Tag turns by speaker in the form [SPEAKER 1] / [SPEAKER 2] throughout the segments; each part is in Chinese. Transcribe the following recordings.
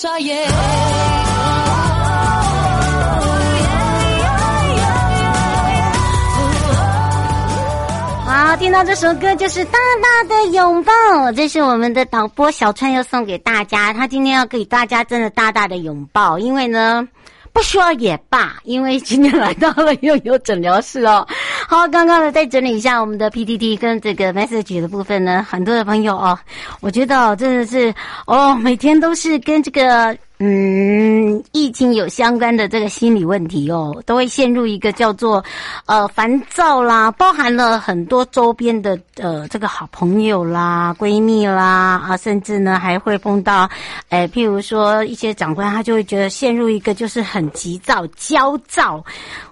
[SPEAKER 1] 眨眼。好，听到这首歌就是大大的拥抱，这是我们的导播小川要送给大家，他今天要给大家真的大大的拥抱，因为呢。不需要也罢，因为今天来到了悠悠诊疗室哦。好，刚刚呢再整理一下我们的 PTT 跟这个 message 的部分呢，很多的朋友哦，我觉得哦，真的是哦，每天都是跟这个。嗯，疫情有相关的这个心理问题哦，都会陷入一个叫做呃烦躁啦，包含了很多周边的呃这个好朋友啦、闺蜜啦啊，甚至呢还会碰到，诶譬如说一些长官，他就会觉得陷入一个就是很急躁、焦躁。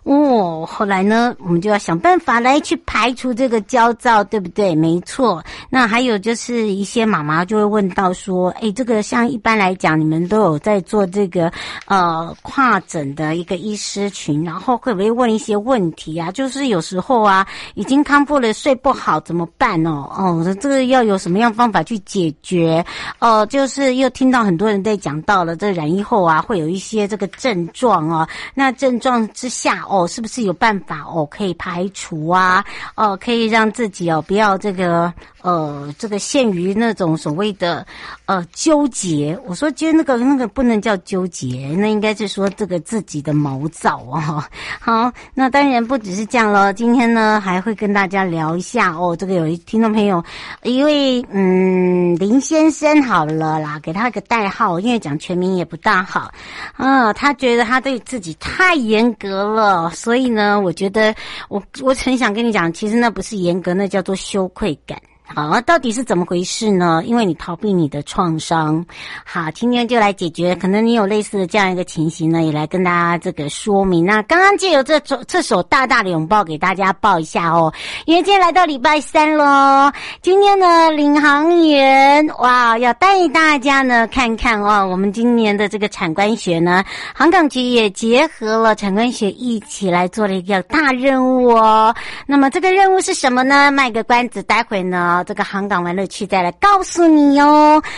[SPEAKER 1] 哦，后来呢，我们就要想办法来去排除这个焦躁，对不对？没错。那还有就是一些妈妈就会问到说，哎这个像一般来讲，你们都有在。做这个呃跨诊的一个医师群，然后会不会问一些问题啊？就是有时候啊，已经康复了，睡不好怎么办哦？哦，这个要有什么样方法去解决？哦、就是又听到很多人在讲到了这个染疫后啊，会有一些这个症状哦。那症状之下哦，是不是有办法哦可以排除啊？哦，可以让自己哦不要这个。呃，这个陷于那种所谓的呃纠结，我说，觉得那个那个不能叫纠结，那应该是说这个自己的毛躁啊。好，那当然不只是这样了，今天呢还会跟大家聊一下哦。这个有一听众朋友，一位嗯林先生好了啦，给他个代号，因为讲全名也不大好啊。他觉得他对自己太严格了，所以呢，我觉得我我很想跟你讲，其实那不是严格，那叫做羞愧感。好，到底是怎么回事呢？因为你逃避你的创伤。好，今天就来解决。可能你有类似的这样一个情形呢，也来跟大家这个说明。那刚刚借由这首这首大大的拥抱给大家抱一下哦，因为今天来到礼拜三喽。今天呢，领航员哇，要带大家呢看看哦，我们今年的这个产官学呢，航港局也结合了产官学一起来做了一个大任务哦。那么这个任务是什么呢？卖个关子，待会呢。这个航港玩乐趣再来告诉你哟。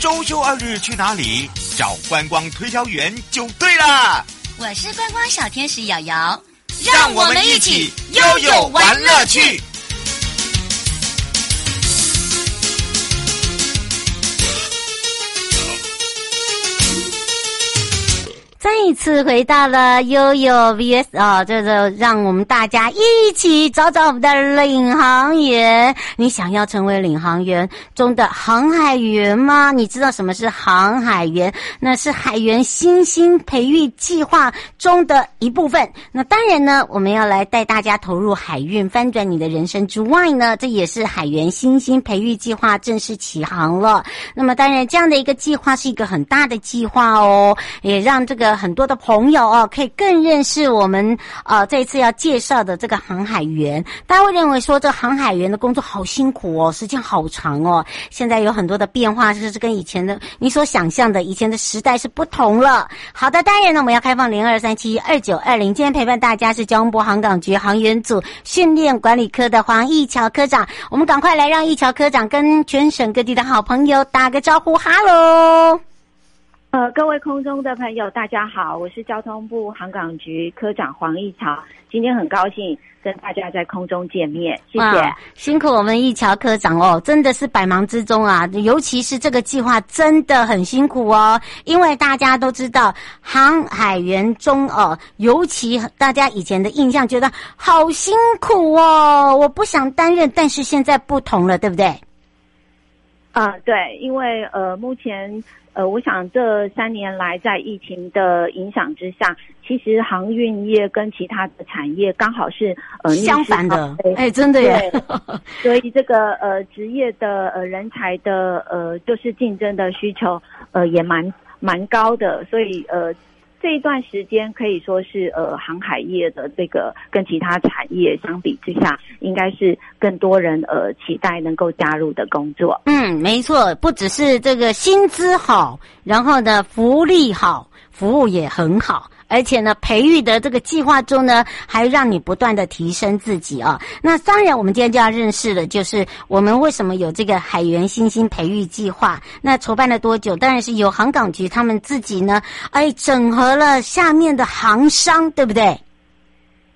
[SPEAKER 2] 周休二日去哪里？找观光推销员就对了。
[SPEAKER 3] 我是观光小天使瑶瑶，
[SPEAKER 2] 让我们一起悠悠玩乐趣。
[SPEAKER 1] 再一次回到了悠悠 VS 啊、哦，这就让我们大家一起找找我们的领航员。你想要成为领航员中的航海员吗？你知道什么是航海员？那是海员新兴培育计划中的一部分。那当然呢，我们要来带大家投入海运，翻转你的人生之外呢，这也是海员新兴培育计划正式起航了。那么当然，这样的一个计划是一个很大的计划哦，也让这个。很多的朋友哦，可以更认识我们呃这一次要介绍的这个航海员。大家会认为说，这个航海员的工作好辛苦哦，时间好长哦。现在有很多的变化，就是跟以前的你所想象的以前的时代是不同了。好的，当然呢，我们要开放零二三七二九二零。今天陪伴大家是交通部航港局航员组训练管理科的黄义桥科长。我们赶快来让义桥科长跟全省各地的好朋友打个招呼，哈喽。
[SPEAKER 4] 呃，各位空中的朋友，大家好，我是交通部航港局科长黄义桥，今天很高兴跟大家在空中见面，谢谢，
[SPEAKER 1] 辛苦我们义桥科长哦，真的是百忙之中啊，尤其是这个计划真的很辛苦哦，因为大家都知道航海员中哦，尤其大家以前的印象觉得好辛苦哦，我不想担任，但是现在不同了，对不对？
[SPEAKER 4] 啊、呃，对，因为呃，目前。呃，我想这三年来在疫情的影响之下，其实航运业跟其他的产业刚好是呃
[SPEAKER 1] 相反的，哎，真的耶。
[SPEAKER 4] 所以这个呃职业的呃人才的呃就是竞争的需求呃也蛮蛮高的，所以呃。这一段时间可以说是呃航海业的这个跟其他产业相比之下，应该是更多人呃期待能够加入的工作。
[SPEAKER 1] 嗯，没错，不只是这个薪资好，然后呢福利好，服务也很好。而且呢，培育的这个计划中呢，还让你不断的提升自己啊。那当然，我们今天就要认识的，就是我们为什么有这个海员新兴培育计划。那筹办了多久？当然是由航港局他们自己呢，哎，整合了下面的航商，对不对？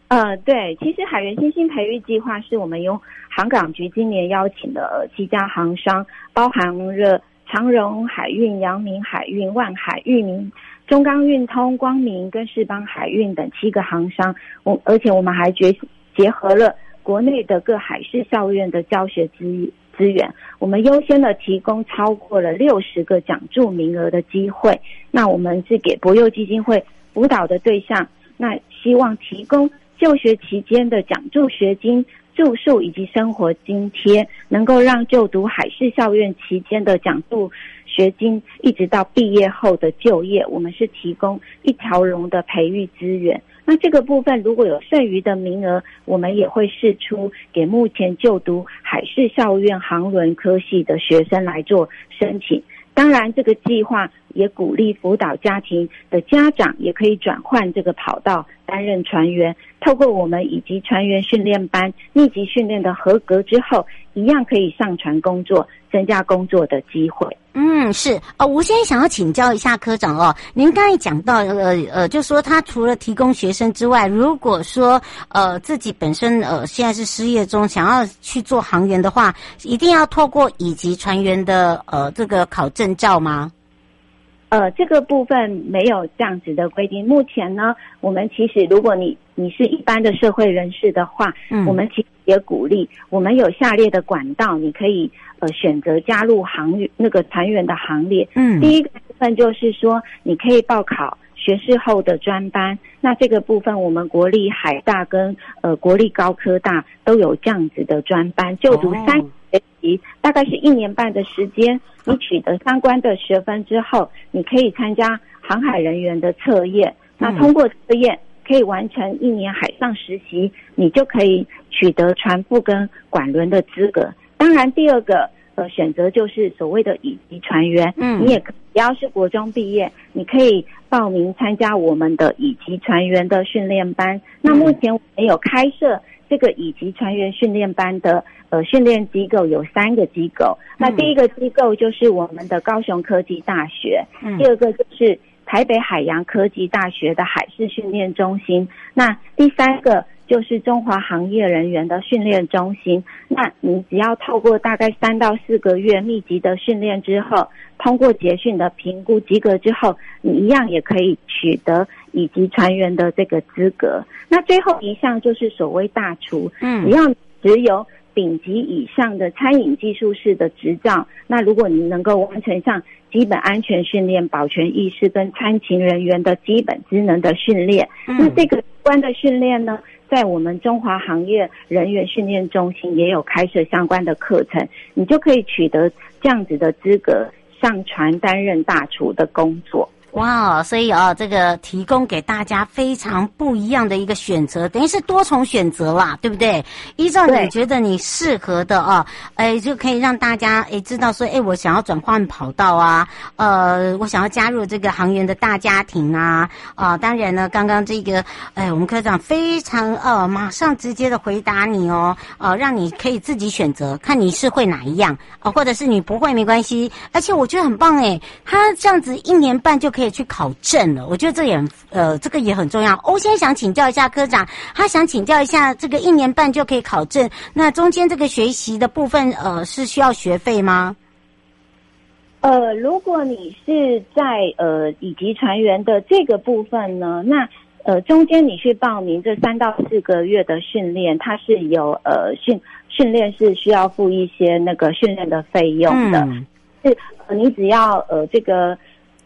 [SPEAKER 4] 呃，对。其实海员新兴培育计划是我们由航港局今年邀请的七家航商，包含了长荣海运、阳明海运、万海、裕民。中钢运通、光明跟世邦海运等七个航商，我而且我们还结结合了国内的各海事校院的教学资资源，我们优先的提供超过了六十个奖助名额的机会。那我们是给博幼基金会辅导的对象，那希望提供就学期间的奖助学金。住宿以及生活津贴，能够让就读海事校院期间的奖助学金，一直到毕业后的就业，我们是提供一条龙的培育资源。那这个部分如果有剩余的名额，我们也会释出给目前就读海事校院航轮科系的学生来做申请。当然，这个计划也鼓励辅导家庭的家长也可以转换这个跑道担任船员，透过我们以及船员训练班密集训练的合格之后，一样可以上船工作，增加工作的机会。
[SPEAKER 1] 嗯，是哦。吴先生想要请教一下科长哦，您刚才讲到呃呃，就说他除了提供学生之外，如果说呃自己本身呃现在是失业中，想要去做航员的话，一定要透过乙级船员的呃这个考证照吗？
[SPEAKER 4] 呃，这个部分没有这样子的规定。目前呢，我们其实如果你你是一般的社会人士的话，嗯，我们其实也鼓励我们有下列的管道，你可以呃选择加入行那个团员的行列。嗯，第一个部分就是说，你可以报考学士后的专班。那这个部分，我们国立海大跟呃国立高科大都有这样子的专班，就读三。哦学期大概是一年半的时间，你取得相关的学分之后，你可以参加航海人员的测验。那通过测验可以完成一年海上实习，你就可以取得船副跟管轮的资格。当然，第二个呃选择就是所谓的乙级船员。嗯，你也只要是国中毕业，你可以报名参加我们的乙级船员的训练班。那目前我们有开设。这个乙级船员训练班的呃训练机构有三个机构，那第一个机构就是我们的高雄科技大学，嗯，第二个就是台北海洋科技大学的海事训练中心，那第三个就是中华行业人员的训练中心。那你只要透过大概三到四个月密集的训练之后，通过捷训的评估及格之后，你一样也可以取得。以及船员的这个资格，那最后一项就是所谓大厨，嗯，你要只有丙级以上的餐饮技术士的执照。那如果你能够完成上基本安全训练、保全意识跟餐勤人员的基本职能的训练，嗯，那这个关的训练呢，在我们中华行业人员训练中心也有开设相关的课程，你就可以取得这样子的资格，上传担任大厨的工作。
[SPEAKER 1] 哇，所以啊，这个提供给大家非常不一样的一个选择，等于是多重选择啦，对不对？依照你觉得你适合的啊，哎，就可以让大家哎知道说，哎，我想要转换跑道啊，呃，我想要加入这个航员的大家庭啊，啊，当然呢，刚刚这个，哎，我们科长非常呃，马上直接的回答你哦，呃，让你可以自己选择，看你是会哪一样啊，或者是你不会没关系，而且我觉得很棒哎，他这样子一年半就可以。可以去考证了，我觉得这也呃，这个也很重要。我先想请教一下科长，他想请教一下，这个一年半就可以考证，那中间这个学习的部分，呃，是需要学费吗？
[SPEAKER 4] 呃，如果你是在呃以及船员的这个部分呢，那呃中间你去报名这三到四个月的训练，它是有呃训训练是需要付一些那个训练的费用的，嗯、是你只要呃这个。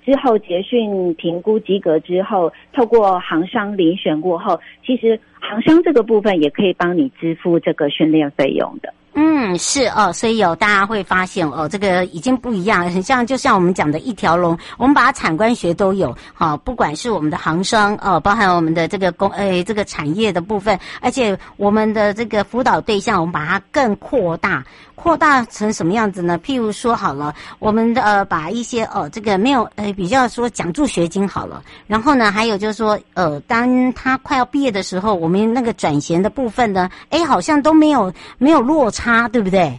[SPEAKER 4] 之后结训评估及格之后，透过航商遴选过后，其实航商这个部分也可以帮你支付这个训练费用的。
[SPEAKER 1] 嗯，是哦，所以有大家会发现哦，这个已经不一样，很 像就像我们讲的一条龙，我们把产官学都有，好，不管是我们的航商哦，包含我们的这个工，诶，这个产业的部分，而且我们的这个辅导对象，我们把它更扩大，扩大成什么样子呢？譬如说好了，我们的呃，把一些哦，这个没有呃，比较说奖助学金好了，然后呢，还有就是说呃，当他快要毕业的时候，我们那个转衔的部分呢，哎，好像都没有没有落差。对不对？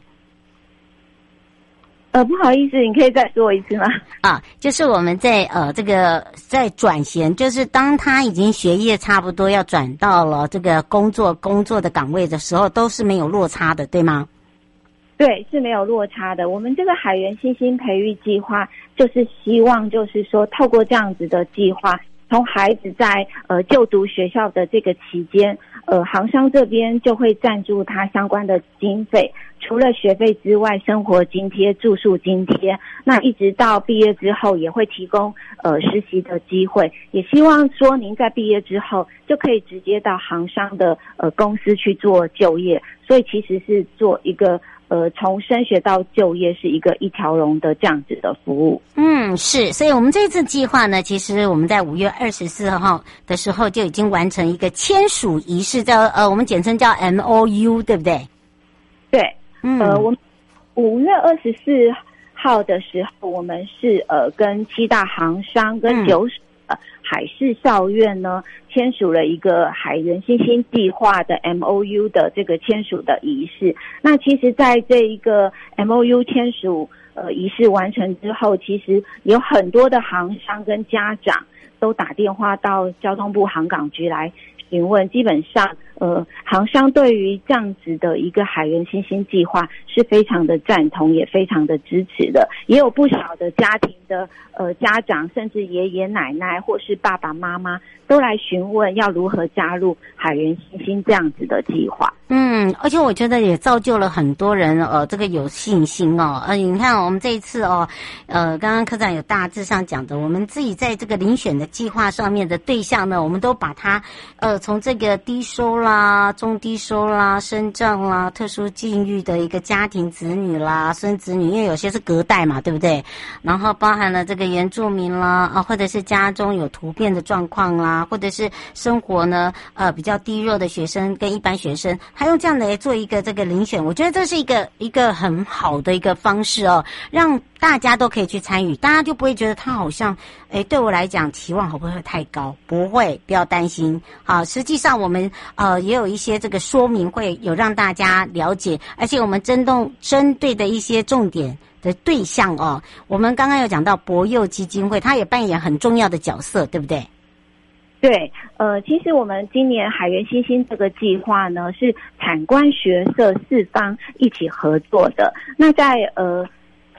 [SPEAKER 4] 呃，不好意思，你可以再说一次吗？
[SPEAKER 1] 啊，就是我们在呃这个在转衔，就是当他已经学业差不多要转到了这个工作工作的岗位的时候，都是没有落差的，对吗？
[SPEAKER 4] 对，是没有落差的。我们这个海员信心培育计划，就是希望，就是说，透过这样子的计划，从孩子在呃就读学校的这个期间。呃，航商这边就会赞助他相关的经费，除了学费之外，生活津贴、住宿津贴，那一直到毕业之后也会提供呃实习的机会，也希望说您在毕业之后就可以直接到航商的呃公司去做就业，所以其实是做一个呃，从升学到就业是一个一条龙的这样子的服务。
[SPEAKER 1] 嗯，是，所以我们这次计划呢，其实我们在五月二十四号的时候就已经完成一个签署仪式，叫呃，我们简称叫 MOU，对不对？
[SPEAKER 4] 对，
[SPEAKER 1] 嗯，
[SPEAKER 4] 呃，我们五月二十四号的时候，我们是呃跟七大行商跟九海事校院呢签署了一个海员新兴计划的 MOU 的这个签署的仪式。那其实，在这一个 MOU 签署呃仪式完成之后，其实有很多的航商跟家长都打电话到交通部航港局来询问，基本上。呃，航商对于这样子的一个海员新兴计划是非常的赞同，也非常的支持的。也有不少的家庭的呃家长，甚至爷爷奶奶或是爸爸妈妈，都来询问要如何加入海员新兴这样子的计划。
[SPEAKER 1] 嗯，而且我觉得也造就了很多人呃，这个有信心哦。呃，你看我们这一次哦，呃，刚刚科长有大致上讲的，我们自己在这个遴选的计划上面的对象呢，我们都把它呃从这个低收入啦、中低收啦、身障啦、特殊境遇的一个家庭子女啦、孙子女，因为有些是隔代嘛，对不对？然后包含了这个原住民啦啊，或者是家中有突变的状况啦，或者是生活呢呃比较低弱的学生跟一般学生。他用这样来做一个这个遴选，我觉得这是一个一个很好的一个方式哦，让大家都可以去参与，大家就不会觉得他好像，诶，对我来讲期望会不会太高？不会，不要担心。好，实际上我们呃也有一些这个说明会有让大家了解，而且我们针对针对的一些重点的对象哦，我们刚刚有讲到博幼基金会，它也扮演很重要的角色，对不对？
[SPEAKER 4] 对，呃，其实我们今年海员新兴这个计划呢，是产官学社四方一起合作的。那在呃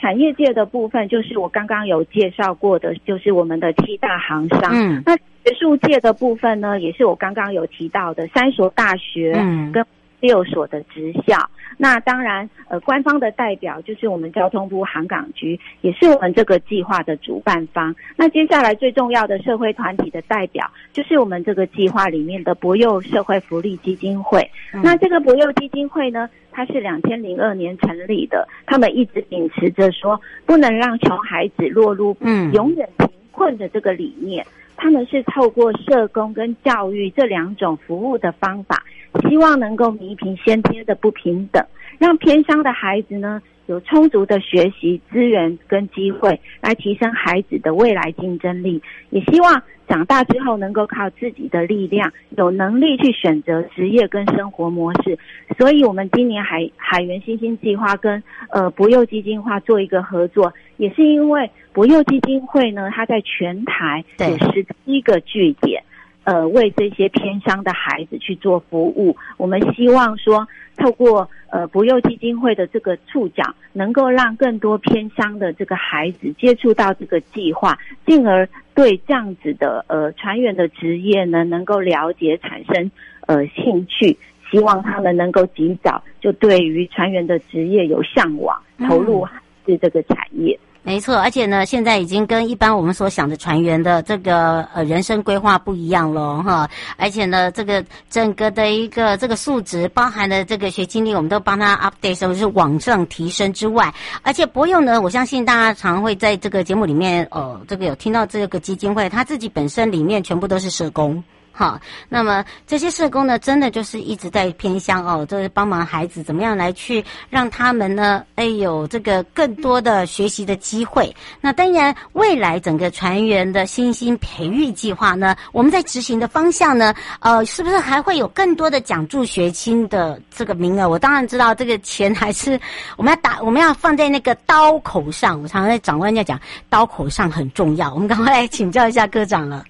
[SPEAKER 4] 产业界的部分，就是我刚刚有介绍过的，就是我们的七大行商。嗯，那学术界的部分呢，也是我刚刚有提到的三所大学跟六所的职校。嗯那当然，呃，官方的代表就是我们交通部航港局，也是我们这个计划的主办方。那接下来最重要的社会团体的代表，就是我们这个计划里面的博幼社会福利基金会。嗯、那这个博幼基金会呢，它是两千零二年成立的，他们一直秉持着说，不能让穷孩子落入嗯永远贫困的这个理念。他们是透过社工跟教育这两种服务的方法。希望能够弥平先天的不平等，让偏乡的孩子呢有充足的学习资源跟机会，来提升孩子的未来竞争力。也希望长大之后能够靠自己的力量，有能力去选择职业跟生活模式。所以，我们今年海海员新兴计划跟呃博幼基金会做一个合作，也是因为博幼基金会呢，它在全台有十七个据点。呃，为这些偏乡的孩子去做服务，我们希望说，透过呃博幼基金会的这个触角，能够让更多偏乡的这个孩子接触到这个计划，进而对这样子的呃船员的职业呢，能够了解、产生呃兴趣，希望他们能够及早就对于船员的职业有向往，投入是这个产业。
[SPEAKER 1] 没错，而且呢，现在已经跟一般我们所想的船员的这个呃人生规划不一样了哈。而且呢，这个整个的一个这个素质，包含的这个学经历，我们都帮他 update，就是往上提升之外，而且博幼呢，我相信大家常会在这个节目里面，呃，这个有听到这个基金会，他自己本身里面全部都是社工。好，那么这些社工呢，真的就是一直在偏乡哦，就是帮忙孩子怎么样来去让他们呢，哎，有这个更多的学习的机会。那当然，未来整个船员的新兴培育计划呢，我们在执行的方向呢，呃，是不是还会有更多的奖助学金的这个名额？我当然知道这个钱还是我们要打，我们要放在那个刀口上。我常常在长官在讲，刀口上很重要。我们赶快来请教一下科长了。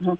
[SPEAKER 4] 嗯。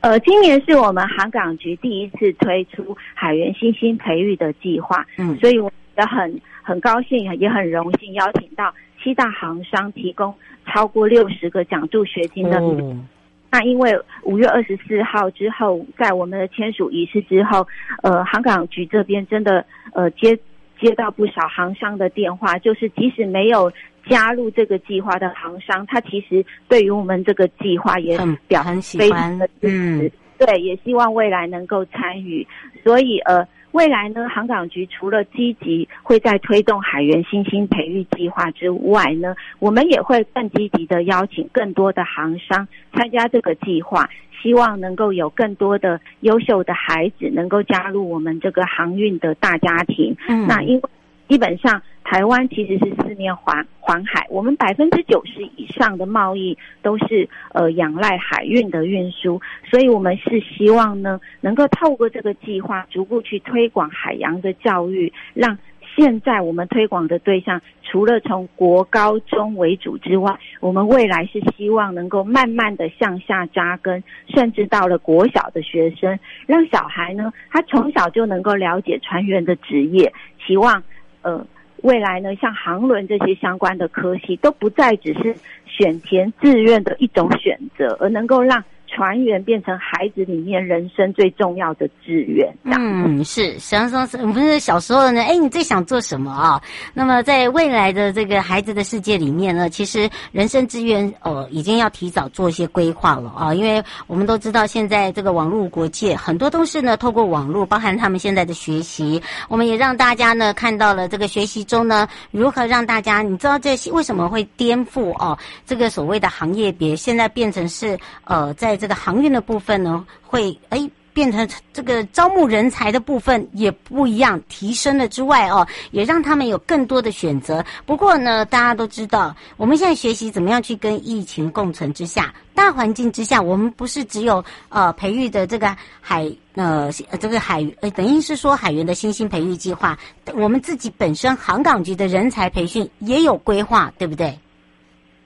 [SPEAKER 4] 呃，今年是我们航港局第一次推出海员新兴培育的计划，嗯，所以我也很很高兴，也很荣幸邀请到七大航商提供超过六十个奖助学金的。嗯，那因为五月二十四号之后，在我们的签署仪式之后，呃，航港局这边真的呃接接到不少行商的电话，就是即使没有。加入这个计划的行商，他其实对于我们这个计划也表示非常的支持，嗯，对，也希望未来能够参与。所以呃，未来呢，航港局除了积极会在推动海员新兴培育计划之外呢，我们也会更积极的邀请更多的航商参加这个计划，希望能够有更多的优秀的孩子能够加入我们这个航运的大家庭。嗯，那因为基本上。台湾其实是四面环环海，我们百分之九十以上的贸易都是呃仰赖海运的运输，所以我们是希望呢，能够透过这个计划，逐步去推广海洋的教育，让现在我们推广的对象，除了从国高中为主之外，我们未来是希望能够慢慢的向下扎根，甚至到了国小的学生，让小孩呢，他从小就能够了解船员的职业，希望呃。未来呢，像航轮这些相关的科系，都不再只是选填志愿的一种选择，而能够让。船员变成孩子里面人生最重要的志愿。
[SPEAKER 1] 嗯，是，想说是我们是小时候呢，哎，你最想做什么啊？那么在未来的这个孩子的世界里面呢，其实人生志愿呃已经要提早做一些规划了啊，因为我们都知道现在这个网络国界很多都是呢透过网络，包含他们现在的学习，我们也让大家呢看到了这个学习中呢如何让大家，你知道这些为什么会颠覆哦？这个所谓的行业别现在变成是呃在这。这个航运的部分呢，会哎变成这个招募人才的部分也不一样，提升了之外哦，也让他们有更多的选择。不过呢，大家都知道，我们现在学习怎么样去跟疫情共存之下，大环境之下，我们不是只有呃培育的这个海呃这个海呃等于是说海员的新兴培育计划，我们自己本身航港局的人才培训也有规划，对不对？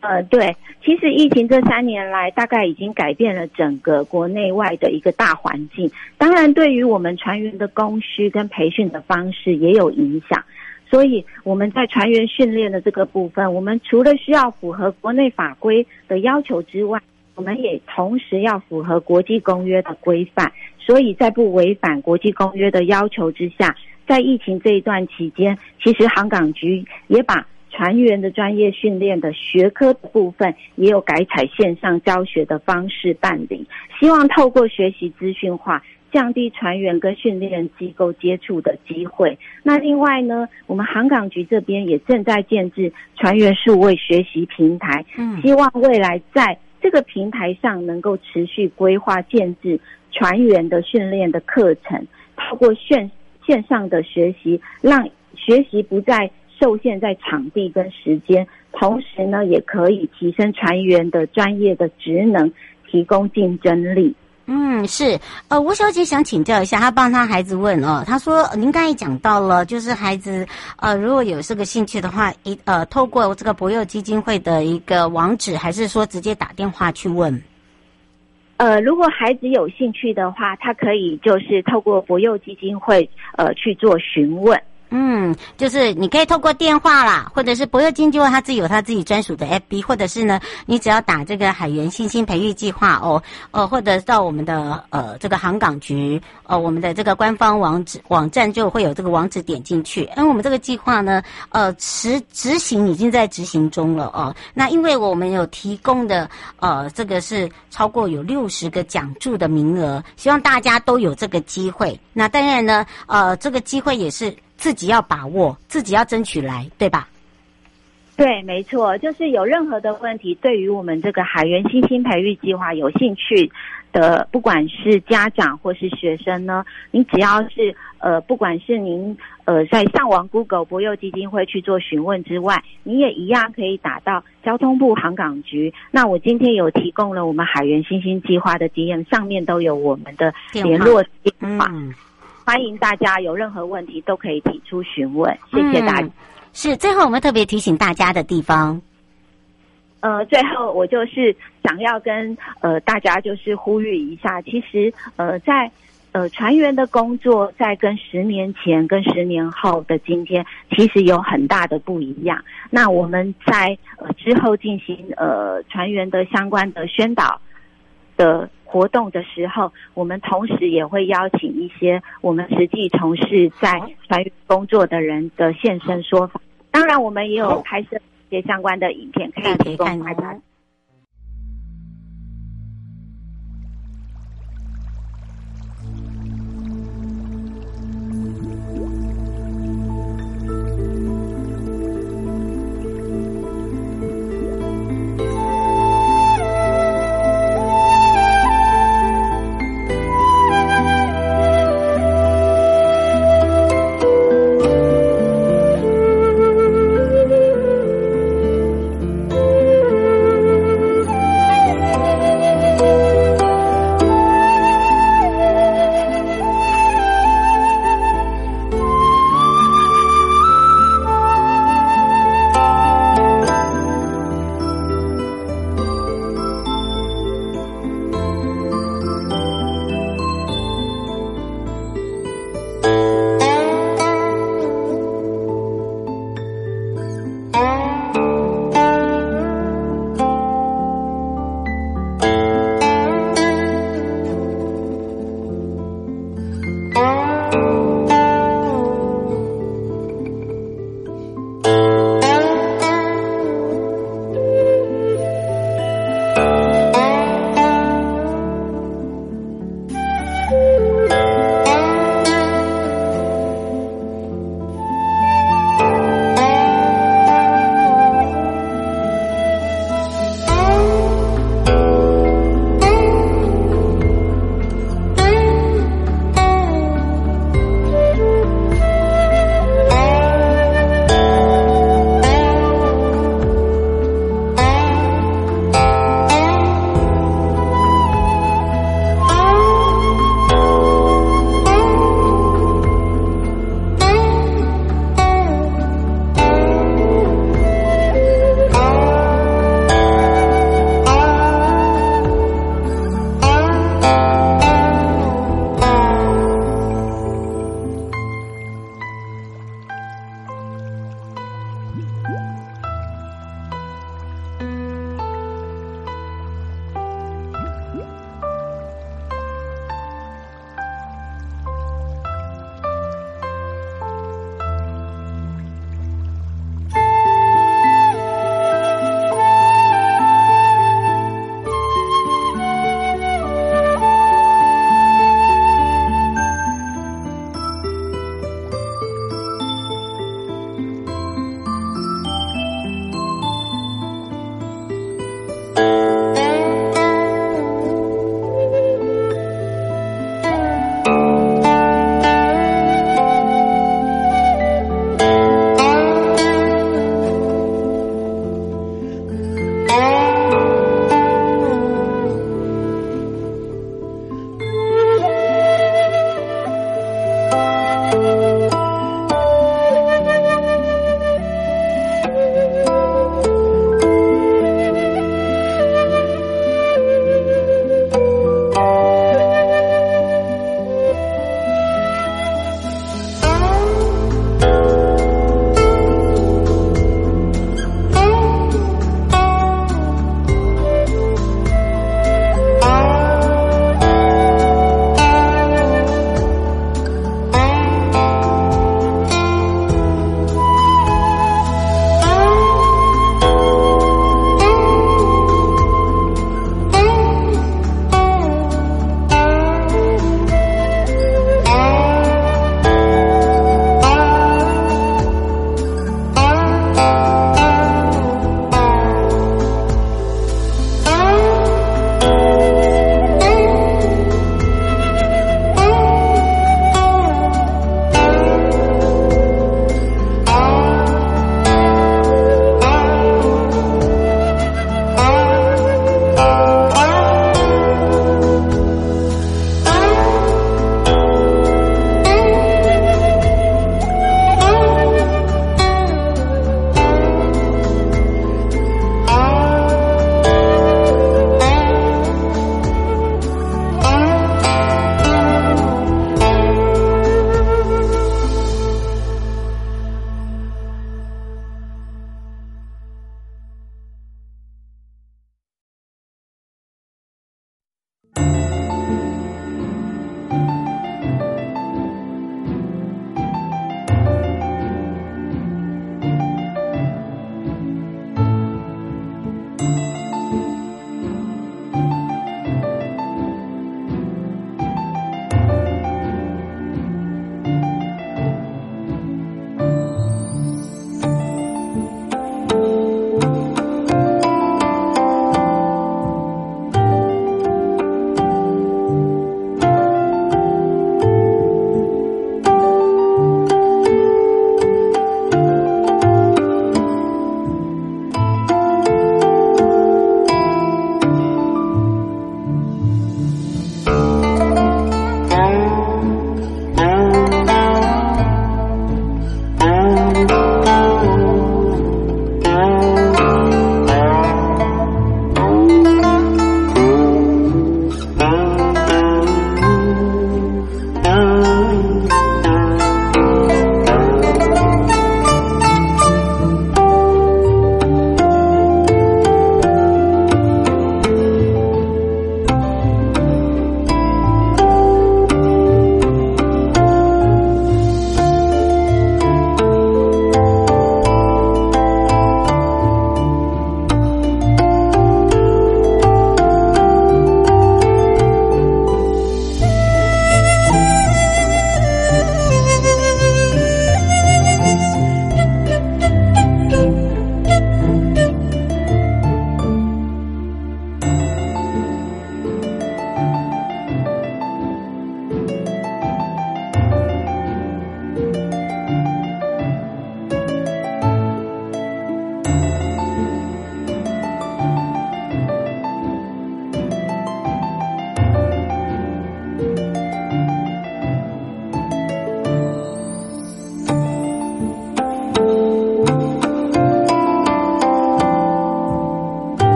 [SPEAKER 4] 呃，对，其实疫情这三年来，大概已经改变了整个国内外的一个大环境。当然，对于我们船员的供需跟培训的方式也有影响。所以我们在船员训练的这个部分，我们除了需要符合国内法规的要求之外，我们也同时要符合国际公约的规范。所以在不违反国际公约的要求之下，在疫情这一段期间，其实航港局也把。船员的专业训练的学科部分，也有改采线上教学的方式办理，希望透过学习资讯化，降低船员跟训练机构接触的机会。那另外呢，我们航港局这边也正在建置船员数位学习平台，希望未来在这个平台上能够持续规划建置船员的训练的课程，透过线线上的学习，让学习不再。受限在场地跟时间，同时呢，也可以提升船员的专业的职能，提供竞争力。
[SPEAKER 1] 嗯，是。呃，吴小姐想请教一下，她帮她孩子问哦，她说您刚才讲到了，就是孩子呃，如果有这个兴趣的话，一呃，透过这个博幼基金会的一个网址，还是说直接打电话去问？
[SPEAKER 4] 呃，如果孩子有兴趣的话，他可以就是透过博幼基金会呃去做询问。
[SPEAKER 1] 嗯，就是你可以透过电话啦，或者是博幼基金会他自己有他自己专属的 FB，或者是呢，你只要打这个海员新兴培育计划哦，呃，或者到我们的呃这个航港局呃我们的这个官方网址网站就会有这个网址点进去。因为我们这个计划呢，呃，实执行已经在执行中了哦。那因为我们有提供的呃这个是超过有六十个奖助的名额，希望大家都有这个机会。那当然呢，呃，这个机会也是。自己要把握，自己要争取来，对吧？
[SPEAKER 4] 对，没错，就是有任何的问题，对于我们这个海员新兴培育计划有兴趣的，不管是家长或是学生呢，你只要是呃，不管是您呃在上网 Google 博幼基金会去做询问之外，你也一样可以打到交通部航港局。那我今天有提供了我们海员新兴计划的 DM，上面都有我们的联络电话。嗯欢迎大家有任何问题都可以提出询问，谢谢大家。嗯、
[SPEAKER 1] 是最后我们特别提醒大家的地方。
[SPEAKER 4] 呃，最后我就是想要跟呃大家就是呼吁一下，其实呃在呃船员的工作在跟十年前跟十年后的今天其实有很大的不一样。那我们在呃之后进行呃船员的相关的宣导的。活动的时候，我们同时也会邀请一些我们实际从事在船员工作的人的现身说法。当然，我们也有拍摄一些相关的影片，可以提供大家。